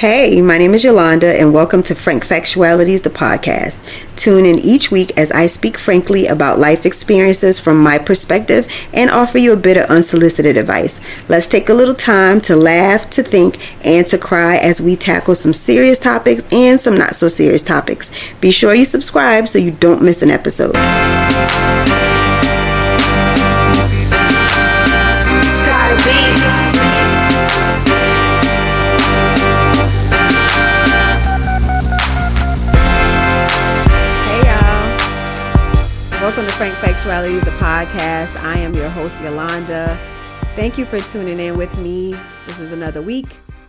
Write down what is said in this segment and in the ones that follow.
Hey, my name is Yolanda, and welcome to Frank Factualities, the podcast. Tune in each week as I speak frankly about life experiences from my perspective and offer you a bit of unsolicited advice. Let's take a little time to laugh, to think, and to cry as we tackle some serious topics and some not so serious topics. Be sure you subscribe so you don't miss an episode. Factuality, the podcast. I am your host, Yolanda. Thank you for tuning in with me. This is another week,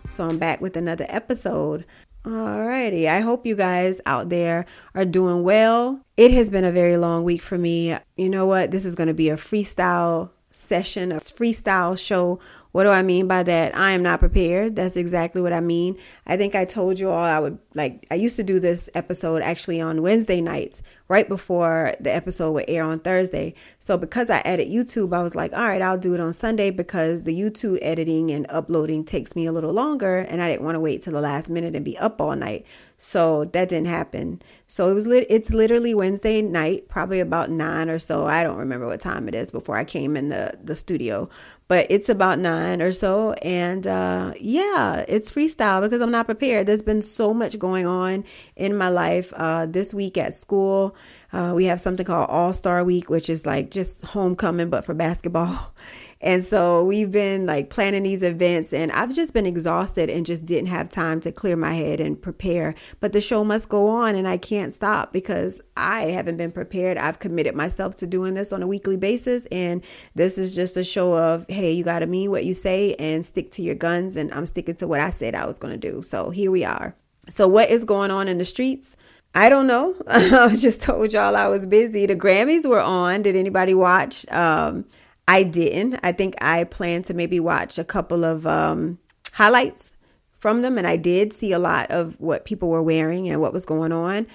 so I'm back with another episode. Alrighty, I hope you guys out there are doing well. It has been a very long week for me. You know what? This is going to be a freestyle session, a freestyle show. What do I mean by that? I am not prepared. That's exactly what I mean. I think I told you all I would like, I used to do this episode actually on Wednesday nights, right before the episode would air on Thursday. So because I edit YouTube, I was like, all right, I'll do it on Sunday because the YouTube editing and uploading takes me a little longer and I didn't want to wait till the last minute and be up all night. So that didn't happen. So it was lit it's literally Wednesday night, probably about nine or so. I don't remember what time it is before I came in the, the studio. But it's about nine or so. And uh, yeah, it's freestyle because I'm not prepared. There's been so much going on in my life. Uh, this week at school, uh, we have something called All Star Week, which is like just homecoming, but for basketball. And so we've been like planning these events and I've just been exhausted and just didn't have time to clear my head and prepare. But the show must go on and I can't stop because I haven't been prepared. I've committed myself to doing this on a weekly basis. And this is just a show of, hey, you got to mean what you say and stick to your guns. And I'm sticking to what I said I was going to do. So here we are. So, what is going on in the streets? I don't know. I just told y'all I was busy. The Grammys were on. Did anybody watch? Um, I didn't. I think I plan to maybe watch a couple of um, highlights from them, and I did see a lot of what people were wearing and what was going on.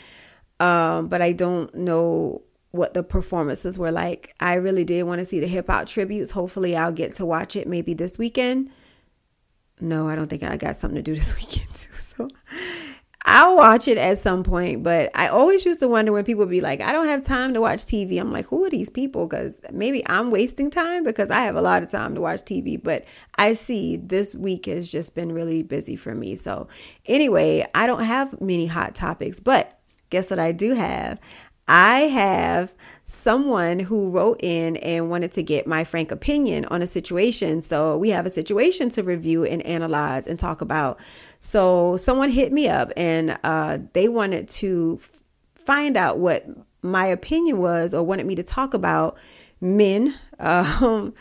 Um, but I don't know what the performances were like. I really did want to see the hip hop tributes. Hopefully, I'll get to watch it maybe this weekend. No, I don't think I got something to do this weekend too. So I'll watch it at some point, but I always used to wonder when people be like, I don't have time to watch TV. I'm like, who are these people? Because maybe I'm wasting time because I have a lot of time to watch TV. But I see this week has just been really busy for me. So, anyway, I don't have many hot topics, but guess what I do have? I have someone who wrote in and wanted to get my frank opinion on a situation. So we have a situation to review and analyze and talk about. So someone hit me up and uh, they wanted to find out what my opinion was or wanted me to talk about men. Um,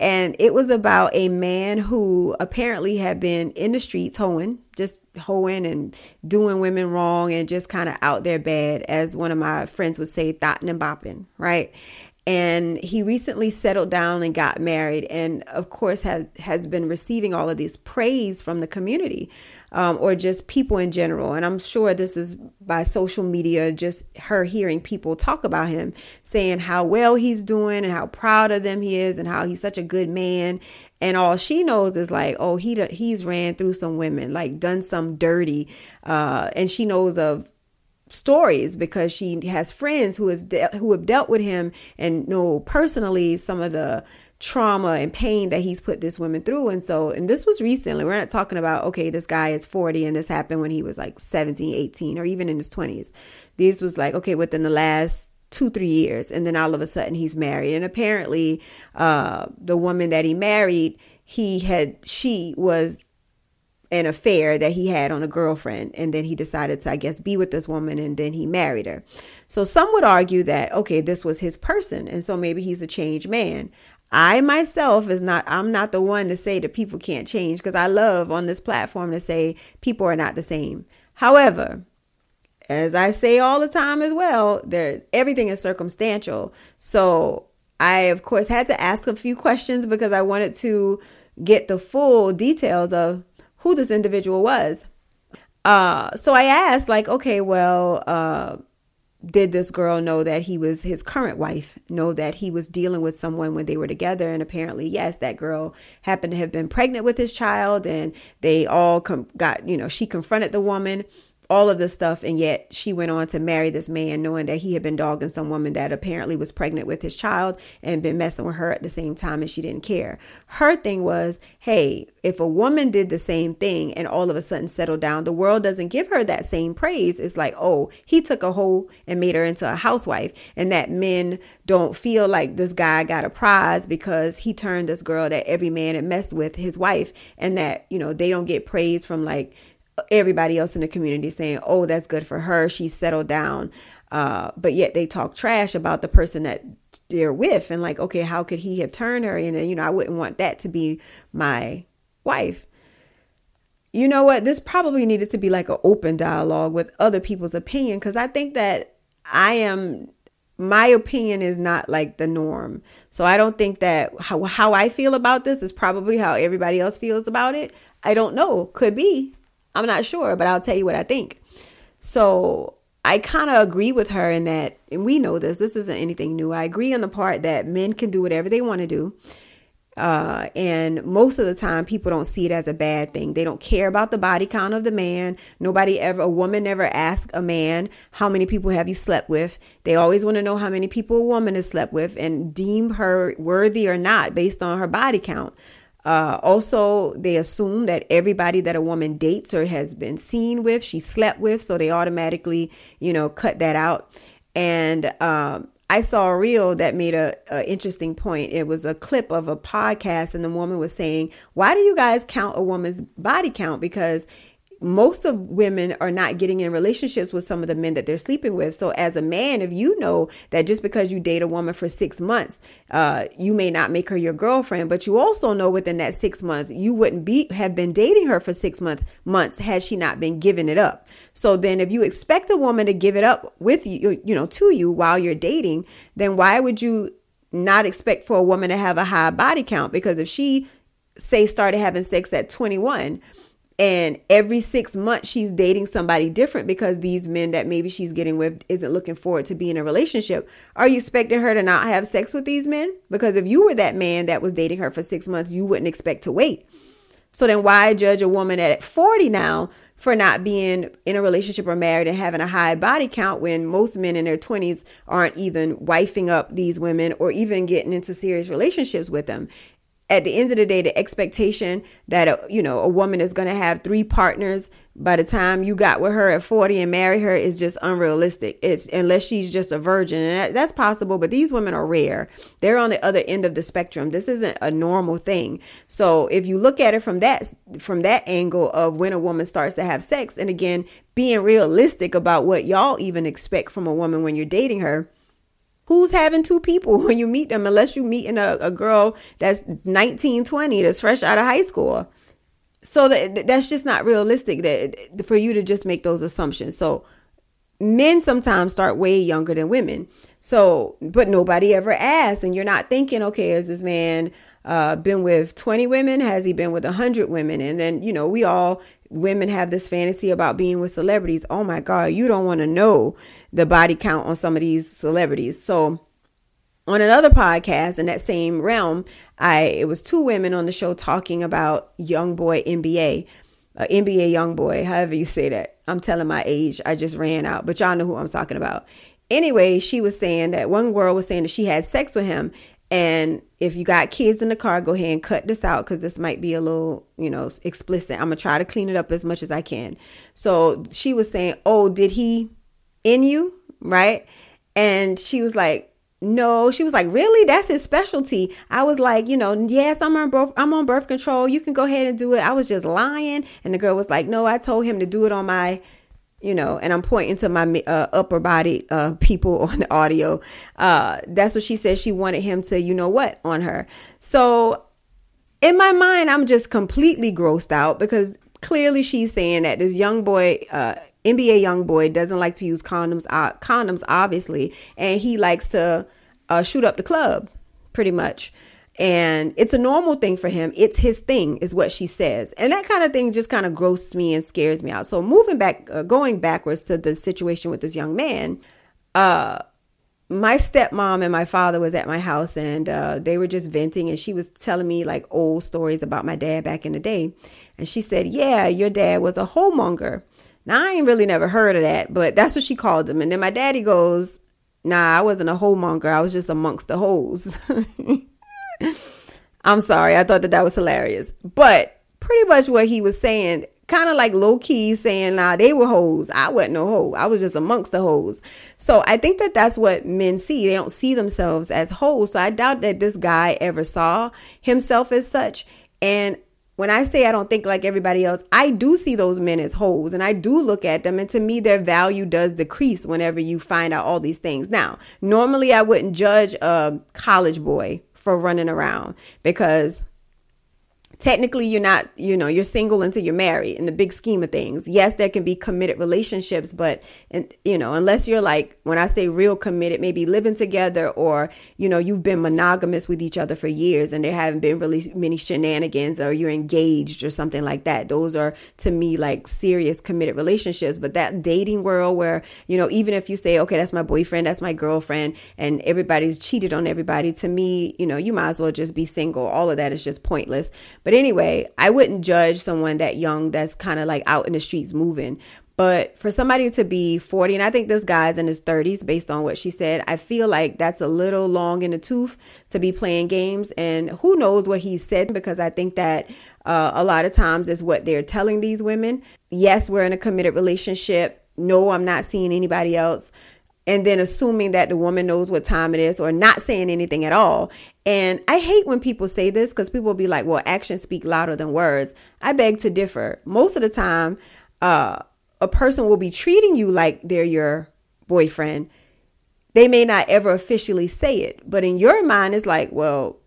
and it was about a man who apparently had been in the streets hoeing, just hoeing and doing women wrong and just kind of out there bad, as one of my friends would say, thotting and bopping, right? And he recently settled down and got married and of course has has been receiving all of this praise from the community um, or just people in general. And i'm sure this is by social media just her hearing people talk about him saying how well he's doing and how proud of them he is and how he's such a good man. And all she knows is like oh he he's ran through some women like done some dirty uh, and she knows of stories because she has friends who has de- who have dealt with him and know personally some of the trauma and pain that he's put this woman through. And so and this was recently we're not talking about okay this guy is 40 and this happened when he was like 17 18 or even in his 20s this was like okay within the last two three years and then all of a sudden he's married. And apparently uh the woman that he married he had she was an affair that he had on a girlfriend and then he decided to i guess be with this woman and then he married her. So some would argue that okay this was his person and so maybe he's a changed man. I myself is not i'm not the one to say that people can't change because i love on this platform to say people are not the same. However as i say all the time as well there everything is circumstantial. So i of course had to ask a few questions because i wanted to get the full details of who this individual was. Uh, so I asked, like, okay, well, uh, did this girl know that he was his current wife know that he was dealing with someone when they were together and apparently yes that girl happened to have been pregnant with his child and they all com- got you know she confronted the woman all of this stuff and yet she went on to marry this man knowing that he had been dogging some woman that apparently was pregnant with his child and been messing with her at the same time and she didn't care. Her thing was hey if a woman did the same thing and all of a sudden settled down the world doesn't give her that same praise. It's like oh he took a hoe and made her into a housewife and that men don't feel like this guy got a prize because he turned this girl that every man had messed with his wife and that you know they don't get praise from like everybody else in the community saying, oh, that's good for her. She's settled down. Uh, but yet they talk trash about the person that they're with and like, okay, how could he have turned her? And, you know, I wouldn't want that to be my wife. You know what? This probably needed to be like an open dialogue with other people's opinion because I think that I am my opinion is not like the norm. So I don't think that how, how I feel about this is probably how everybody else feels about it. I don't know. Could be. I'm not sure, but I'll tell you what I think. So I kind of agree with her in that, and we know this, this isn't anything new. I agree on the part that men can do whatever they want to do. Uh, and most of the time, people don't see it as a bad thing. They don't care about the body count of the man. Nobody ever, a woman never asks a man, How many people have you slept with? They always want to know how many people a woman has slept with and deem her worthy or not based on her body count. Uh, also, they assume that everybody that a woman dates or has been seen with, she slept with, so they automatically, you know, cut that out. And um, I saw a reel that made a, a, interesting point. It was a clip of a podcast, and the woman was saying, "Why do you guys count a woman's body count? Because most of women are not getting in relationships with some of the men that they're sleeping with. So, as a man, if you know that just because you date a woman for six months, uh, you may not make her your girlfriend, but you also know within that six months you wouldn't be have been dating her for six month, months had she not been giving it up. So then, if you expect a woman to give it up with you, you know, to you while you're dating, then why would you not expect for a woman to have a high body count? Because if she say started having sex at 21 and every six months she's dating somebody different because these men that maybe she's getting with isn't looking forward to being in a relationship. Are you expecting her to not have sex with these men? Because if you were that man that was dating her for six months you wouldn't expect to wait. So then why judge a woman at 40 now for not being in a relationship or married and having a high body count when most men in their 20s aren't even wifing up these women or even getting into serious relationships with them at the end of the day, the expectation that a, you know a woman is going to have three partners by the time you got with her at 40 and marry her is just unrealistic. It's unless she's just a virgin, and that, that's possible. But these women are rare. They're on the other end of the spectrum. This isn't a normal thing. So if you look at it from that from that angle of when a woman starts to have sex, and again being realistic about what y'all even expect from a woman when you're dating her Who's having two people when you meet them unless you meeting a, a girl that's 19, 20, that's fresh out of high school? So that that's just not realistic that for you to just make those assumptions. So men sometimes start way younger than women. So, but nobody ever asks, and you're not thinking, okay, has this man uh, been with 20 women? Has he been with 100 women? And then, you know, we all women have this fantasy about being with celebrities. Oh my God, you don't want to know the body count on some of these celebrities. So on another podcast in that same realm, I it was two women on the show talking about young boy NBA, uh, NBA young boy, however you say that. I'm telling my age. I just ran out, but y'all know who I'm talking about. Anyway, she was saying that one girl was saying that she had sex with him and if you got kids in the car, go ahead and cut this out because this might be a little, you know, explicit. I'm gonna try to clean it up as much as I can. So she was saying, "Oh, did he in you?" Right? And she was like, "No." She was like, "Really? That's his specialty." I was like, "You know, yes, I'm on birth. I'm on birth control. You can go ahead and do it." I was just lying, and the girl was like, "No, I told him to do it on my." you know, and I'm pointing to my uh, upper body uh, people on the audio. Uh, that's what she said. She wanted him to, you know what, on her. So in my mind, I'm just completely grossed out because clearly she's saying that this young boy, uh, NBA young boy, doesn't like to use condoms. Uh, condoms, obviously, and he likes to uh, shoot up the club, pretty much and it's a normal thing for him. It's his thing, is what she says. And that kind of thing just kind of grosses me and scares me out. So, moving back, uh, going backwards to the situation with this young man, uh, my stepmom and my father was at my house and uh, they were just venting and she was telling me like old stories about my dad back in the day and she said yeah your dad was a homemonger now i ain't really never heard of that but that's what she called him and then my daddy goes nah i wasn't a homemonger i was just amongst the holes. i'm sorry i thought that that was hilarious but pretty much what he was saying kind of like low key saying, nah, they were hoes. I wasn't no hoe. I was just amongst the hoes. So I think that that's what men see. They don't see themselves as hoes. So I doubt that this guy ever saw himself as such. And when I say I don't think like everybody else, I do see those men as hoes and I do look at them. And to me, their value does decrease whenever you find out all these things. Now, normally I wouldn't judge a college boy for running around because technically you're not you know you're single until you're married in the big scheme of things. Yes there can be committed relationships but and you know unless you're like when i say real committed maybe living together or you know you've been monogamous with each other for years and there haven't been really many shenanigans or you're engaged or something like that. Those are to me like serious committed relationships. But that dating world where you know even if you say okay that's my boyfriend that's my girlfriend and everybody's cheated on everybody to me you know you might as well just be single. All of that is just pointless but anyway, I wouldn't judge someone that young that's kind of like out in the streets moving. But for somebody to be 40, and I think this guy's in his 30s based on what she said, I feel like that's a little long in the tooth to be playing games. And who knows what he said because I think that uh, a lot of times is what they're telling these women. Yes, we're in a committed relationship. No, I'm not seeing anybody else and then assuming that the woman knows what time it is or not saying anything at all. And I hate when people say this because people will be like, well, actions speak louder than words. I beg to differ. Most of the time, uh, a person will be treating you like they're your boyfriend. They may not ever officially say it, but in your mind, it's like, well,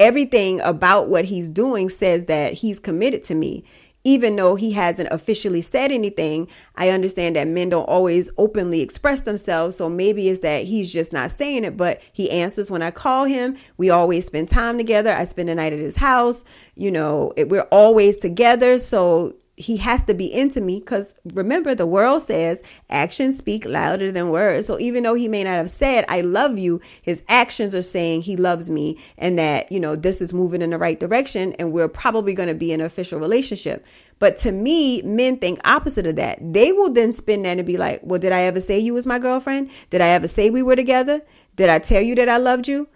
everything about what he's doing says that he's committed to me even though he hasn't officially said anything, I understand that men don't always openly express themselves. So maybe it's that he's just not saying it, but he answers when I call him. We always spend time together. I spend the night at his house. You know, it, we're always together. So he has to be into me because remember the world says actions speak louder than words. So even though he may not have said i love you his actions are saying he loves me and that you know this is moving in the right direction and we're probably going to be in an official relationship. But to me men think opposite of that. They will then spin that and be like well did i ever say you was my girlfriend? Did i ever say we were together? Did i tell you that i loved you?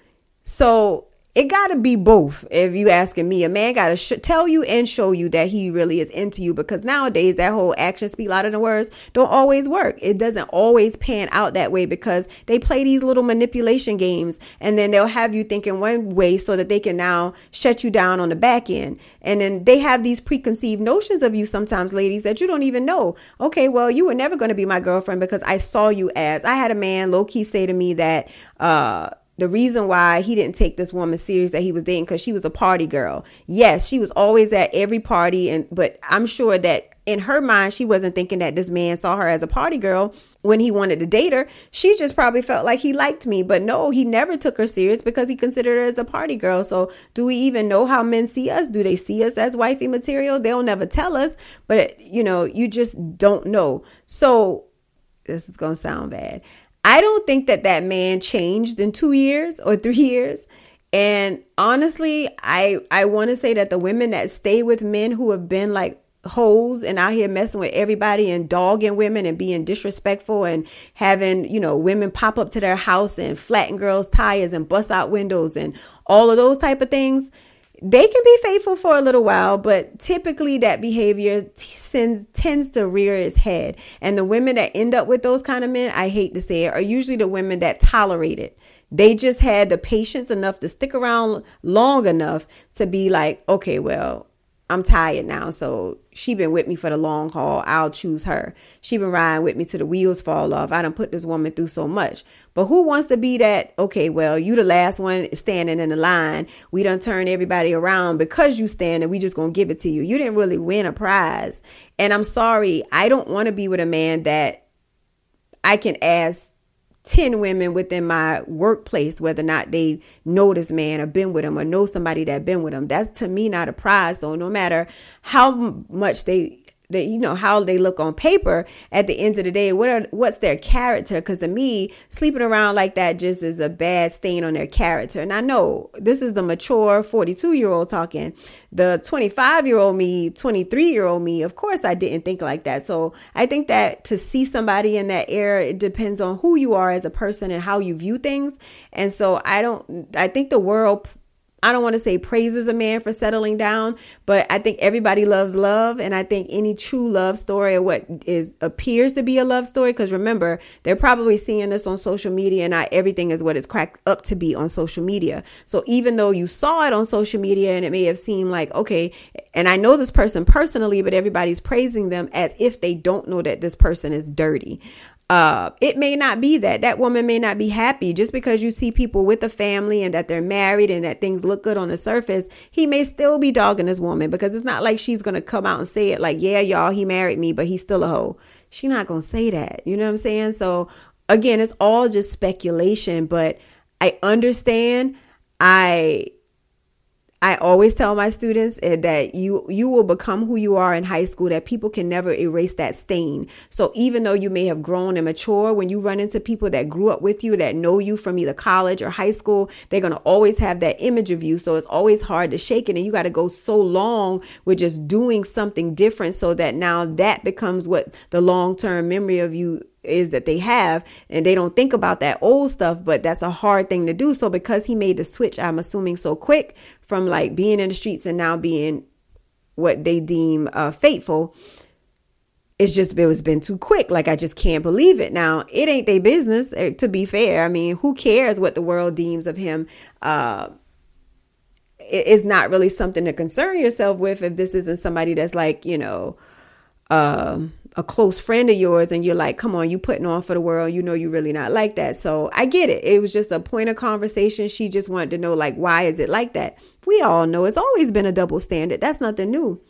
So it got to be both. If you asking me, a man got to sh- tell you and show you that he really is into you because nowadays that whole action speak louder than words don't always work. It doesn't always pan out that way because they play these little manipulation games and then they'll have you thinking one way so that they can now shut you down on the back end. And then they have these preconceived notions of you sometimes, ladies, that you don't even know. Okay, well, you were never going to be my girlfriend because I saw you as I had a man low key say to me that, uh, the reason why he didn't take this woman serious that he was dating because she was a party girl. Yes, she was always at every party, and but I'm sure that in her mind she wasn't thinking that this man saw her as a party girl when he wanted to date her. She just probably felt like he liked me, but no, he never took her serious because he considered her as a party girl. So do we even know how men see us? Do they see us as wifey material? They'll never tell us, but you know, you just don't know. So this is gonna sound bad. I don't think that that man changed in two years or three years. And honestly, I I want to say that the women that stay with men who have been like hoes and out here messing with everybody and dogging women and being disrespectful and having, you know, women pop up to their house and flatten girls' tires and bust out windows and all of those type of things they can be faithful for a little while, but typically that behavior t- sends, tends to rear its head. And the women that end up with those kind of men, I hate to say it, are usually the women that tolerate it. They just had the patience enough to stick around long enough to be like, okay, well, I'm tired now. So she been with me for the long haul. I'll choose her. She been riding with me till the wheels fall off. I don't put this woman through so much. But who wants to be that? Okay, well, you the last one standing in the line. We don't turn everybody around because you stand and we just gonna give it to you. You didn't really win a prize. And I'm sorry, I don't want to be with a man that I can ask 10 women within my workplace, whether or not they know this man or been with him or know somebody that been with him. That's to me not a prize. So no matter how much they they you know how they look on paper at the end of the day what are what's their character? Because to me sleeping around like that just is a bad stain on their character. And i know this is the mature 42 year old talking. The 25 year old me 23 year old me of course i didn't think like that. So i think that to see somebody in that era it depends on who you are as a person and how you view things. And so i don't i think the world I don't want to say praises a man for settling down, but I think everybody loves love. And I think any true love story or what is appears to be a love story, because remember, they're probably seeing this on social media and not everything is what it's cracked up to be on social media. So even though you saw it on social media and it may have seemed like, okay, and I know this person personally, but everybody's praising them as if they don't know that this person is dirty uh it may not be that. That woman may not be happy. Just because you see people with a family and that they're married and that things look good on the surface he may still be dogging this woman because it's not like she's gonna come out and say it like yeah y'all he married me but he's still a hoe. She's not gonna say that. You know what i'm saying? So again it's all just speculation but i understand. I I always tell my students eh, that you you will become who you are in high school that people can never erase that stain. So even though you may have grown and mature when you run into people that grew up with you that know you from either college or high school, they're going to always have that image of you. So it's always hard to shake it and you got to go so long with just doing something different so that now that becomes what the long-term memory of you is that they have and they don't think about that old stuff but that's a hard thing to do. So because he made the switch i'm assuming so quick from like being in the streets and now being what they deem uh, faithful it's just it was been too quick. Like i just can't believe it. Now it ain't their business eh, to be fair. I mean who cares what the world deems of him? Uh it's not really something to concern yourself with if this isn't somebody that's like you know um a close friend of yours and you're like, come on, you putting on for the world. You know, you really not like that. So I get it. It was just a point of conversation. She just wanted to know, like, why is it like that? We all know it's always been a double standard. That's nothing new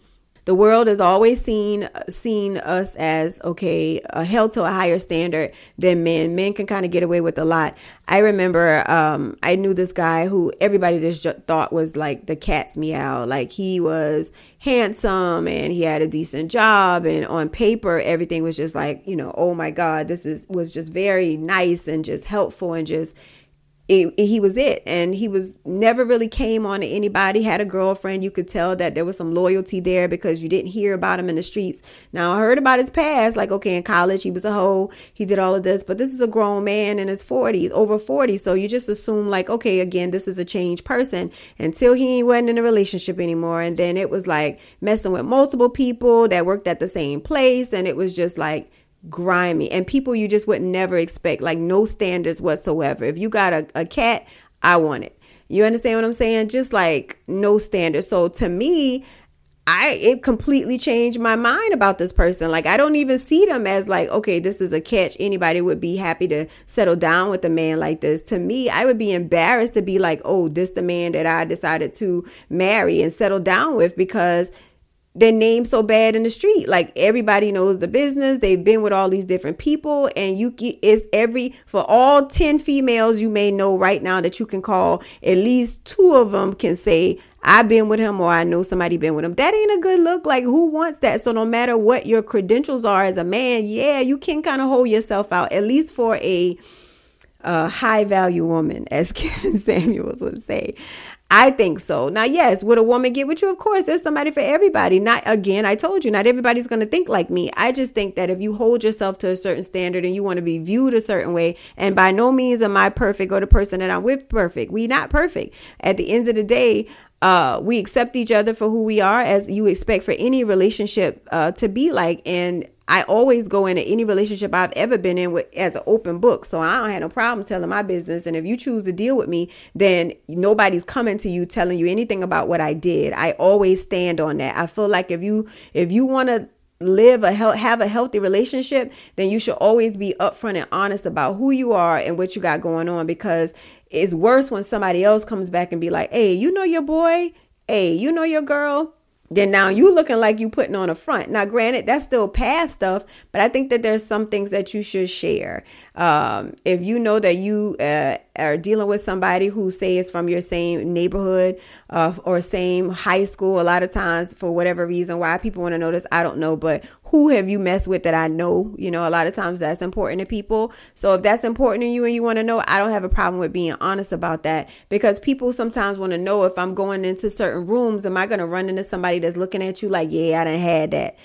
the world has always seen seen us as okay uh, held to a higher standard than men. Men can kind of get away with a lot. I remember um, i knew this guy who everybody just thought was like the cat's meow. Like he was handsome and he had a decent job and on paper everything was just like you know oh my god this is was just very nice and just helpful and just it, it, he was it. And he was never really came on to anybody. Had a girlfriend. You could tell that there was some loyalty there because you didn't hear about him in the streets. Now i heard about his past. Like okay in college he was a hoe. He did all of this. But this is a grown man in his 40s over 40 so you just assume like okay again this is a changed person. Until he wasn't in a relationship anymore. And then it was like messing with multiple people that worked at the same place. And it was just like grimy and people you just would never expect, like no standards whatsoever. If you got a, a cat, I want it. You understand what I'm saying? Just like no standards. So to me, I it completely changed my mind about this person. Like I don't even see them as like, okay, this is a catch. Anybody would be happy to settle down with a man like this. To me, I would be embarrassed to be like, oh, this the man that I decided to marry and settle down with because their name so bad in the street. Like everybody knows the business. They've been with all these different people, and you is every for all ten females you may know right now that you can call. At least two of them can say I've been with him or I know somebody been with him. That ain't a good look. Like who wants that? So no matter what your credentials are as a man, yeah, you can kind of hold yourself out at least for a a high value woman, as Kevin Samuels would say. I think so. Now, yes, would a woman get with you? Of course, there's somebody for everybody. Not again, I told you, not everybody's going to think like me. I just think that if you hold yourself to a certain standard and you want to be viewed a certain way, and by no means am I perfect or the person that I'm with perfect. We not perfect. At the end of the day, uh, we accept each other for who we are, as you expect for any relationship uh, to be like. And I always go into any relationship I've ever been in with as an open book. So I don't have no problem telling my business. And if you choose to deal with me, then nobody's coming to you telling you anything about what I did. I always stand on that. I feel like if you if you want to live a have a healthy relationship, then you should always be upfront and honest about who you are and what you got going on because it's worse when somebody else comes back and be like, "Hey, you know your boy? Hey, you know your girl? then now you looking like you putting on a front. Now, granted, that's still past stuff, but I think that there's some things that you should share. Um, if you know that you uh, are dealing with somebody who say is from your same neighborhood uh, or same high school, a lot of times for whatever reason, why people want to know this, I don't know. But who have you messed with that I know? You know, a lot of times that's important to people. So if that's important to you and you want to know, I don't have a problem with being honest about that because people sometimes want to know if I'm going into certain rooms, am I going to run into somebody that's looking at you like, yeah, I done had that.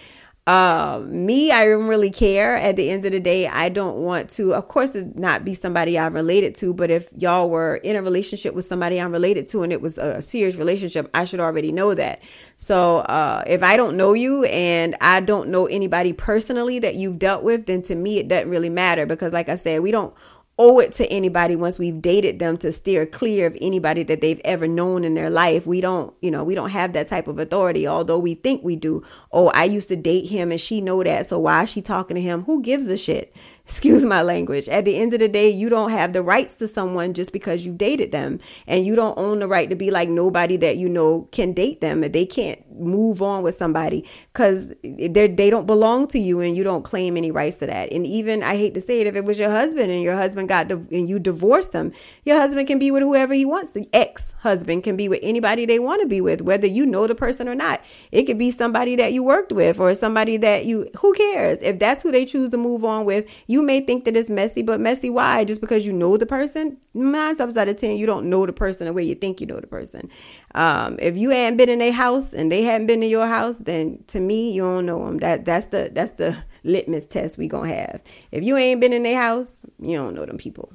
Uh, me, I don't really care. At the end of the day, I don't want to, of course, not be somebody I'm related to. But if y'all were in a relationship with somebody I'm related to and it was a serious relationship, I should already know that. So uh, if I don't know you and I don't know anybody personally that you've dealt with, then to me, it doesn't really matter because, like I said, we don't owe it to anybody once we've dated them to steer clear of anybody that they've ever known in their life. We don't, you know, we don't have that type of authority, although we think we do. Oh, I used to date him and she know that. So why is she talking to him? Who gives a shit? Excuse my language. At the end of the day, you don't have the rights to someone just because you dated them. And you don't own the right to be like nobody that you know can date them. They can't move on with somebody because they they don't belong to you and you don't claim any rights to that. And even, I hate to say it, if it was your husband and your husband got, and you divorced him, your husband can be with whoever he wants. The ex-husband can be with anybody they want to be with, whether you know the person or not. It could be somebody that you worked with or somebody that you, who cares? If that's who they choose to move on with, you you may think that it's messy, but messy why? Just because you know the person? Nine times out of ten, you don't know the person the way you think you know the person. Um, if you hadn't been in their house and they hadn't been in your house, then to me, you don't know them. That that's the that's the litmus test we gonna have. If you ain't been in their house, you don't know them people.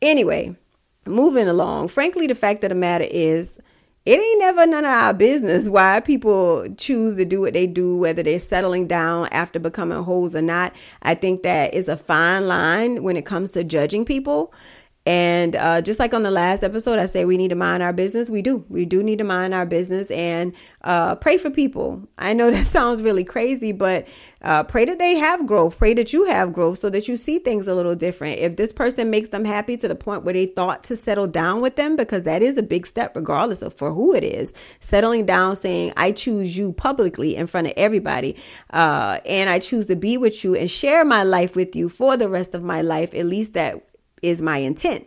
Anyway, moving along. Frankly, the fact of the matter is it ain't never none of our business why people choose to do what they do, whether they're settling down after becoming hoes or not. I think that is a fine line when it comes to judging people. And uh, just like on the last episode, I say we need to mind our business. We do. We do need to mind our business and uh, pray for people. I know that sounds really crazy, but uh, pray that they have growth. Pray that you have growth so that you see things a little different. If this person makes them happy to the point where they thought to settle down with them, because that is a big step, regardless of for who it is, settling down, saying, I choose you publicly in front of everybody, uh, and I choose to be with you and share my life with you for the rest of my life, at least that is my intent.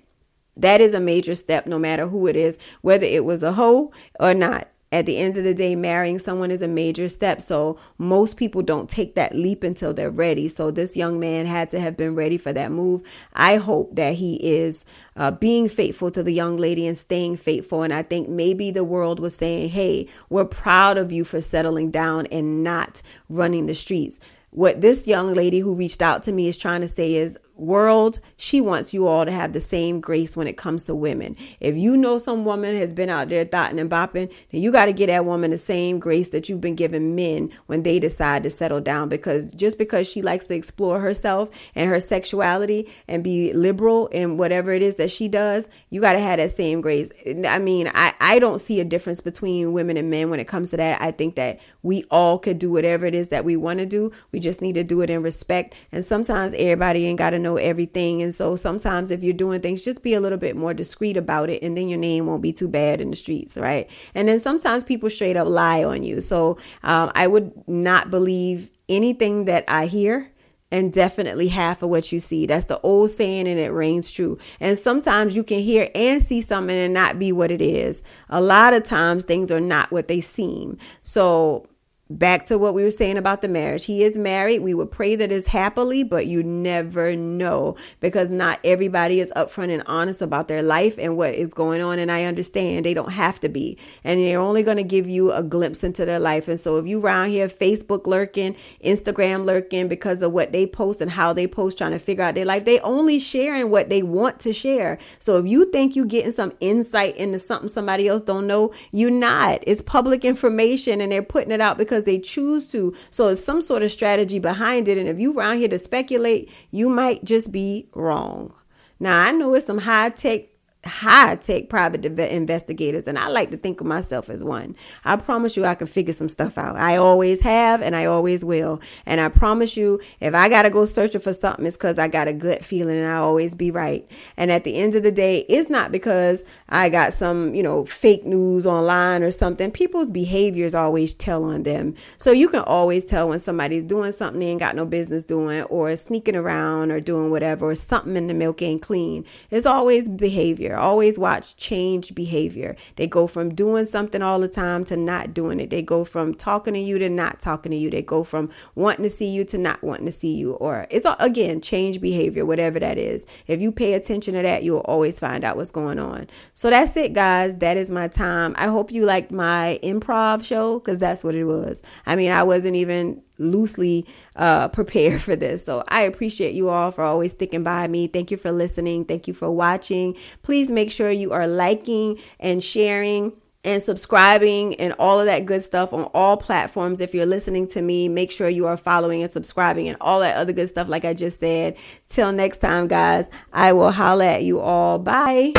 That is a major step, no matter who it is, whether it was a hoe or not. At the end of the day, marrying someone is a major step. So most people don't take that leap until they're ready. So this young man had to have been ready for that move. I hope that he is uh, being faithful to the young lady and staying faithful. And I think maybe the world was saying, hey, we're proud of you for settling down and not running the streets. What this young lady who reached out to me is trying to say is world, she wants you all to have the same grace when it comes to women. If you know some woman has been out there thotting and bopping, then you got to get that woman the same grace that you've been giving men when they decide to settle down. Because just because she likes to explore herself and her sexuality and be liberal in whatever it is that she does, you got to have that same grace. I mean, I, I don't see a difference between women and men when it comes to that. I think that we all could do whatever it is that we want to do. We just need to do it in respect. And sometimes everybody ain't got to know everything. And so sometimes if you're doing things, just be a little bit more discreet about it, and then your name won't be too bad in the streets, right? And then sometimes people straight up lie on you. So um, I would not believe anything that I hear and definitely half of what you see. That's the old saying, and it rings true. And sometimes you can hear and see something and not be what it is. A lot of times things are not what they seem. So back to what we were saying about the marriage. He is married. We would pray that is happily, but you never know because not everybody is upfront and honest about their life and what is going on. And I understand they don't have to be. And they're only going to give you a glimpse into their life. And so if you around here Facebook lurking, Instagram lurking because of what they post and how they post, trying to figure out their life, they only sharing what they want to share. So if you think you getting some insight into something somebody else don't know, you're not. It's public information and they're putting it out because because they choose to. So it's some sort of strategy behind it. And if you're around here to speculate, you might just be wrong. Now I know it's some high tech high tech private investigators, and I like to think of myself as one. I promise you, I can figure some stuff out. I always have, and I always will. And I promise you, if I gotta go searching for something, it's because I got a good feeling, and I always be right. And at the end of the day, it's not because I got some, you know, fake news online or something. People's behaviors always tell on them, so you can always tell when somebody's doing something they ain't got no business doing, or sneaking around, or doing whatever, or something in the milk ain't clean. It's always behavior always watch change behavior. They go from doing something all the time to not doing it. They go from talking to you to not talking to you. They go from wanting to see you to not wanting to see you. Or it's all, again, change behavior, whatever that is. If you pay attention to that, you'll always find out what's going on. So that's it, guys. That is my time. I hope you liked my improv show because that's what it was. I mean, I wasn't even loosely uh, prepared for this. So I appreciate you all for always sticking by me. Thank you for listening. Thank you for watching please make sure you are liking and sharing and subscribing and all of that good stuff on all platforms. If you're listening to me, make sure you are following and subscribing and all that other good stuff, like I just said. Till next time, guys, I will holla at you all. Bye.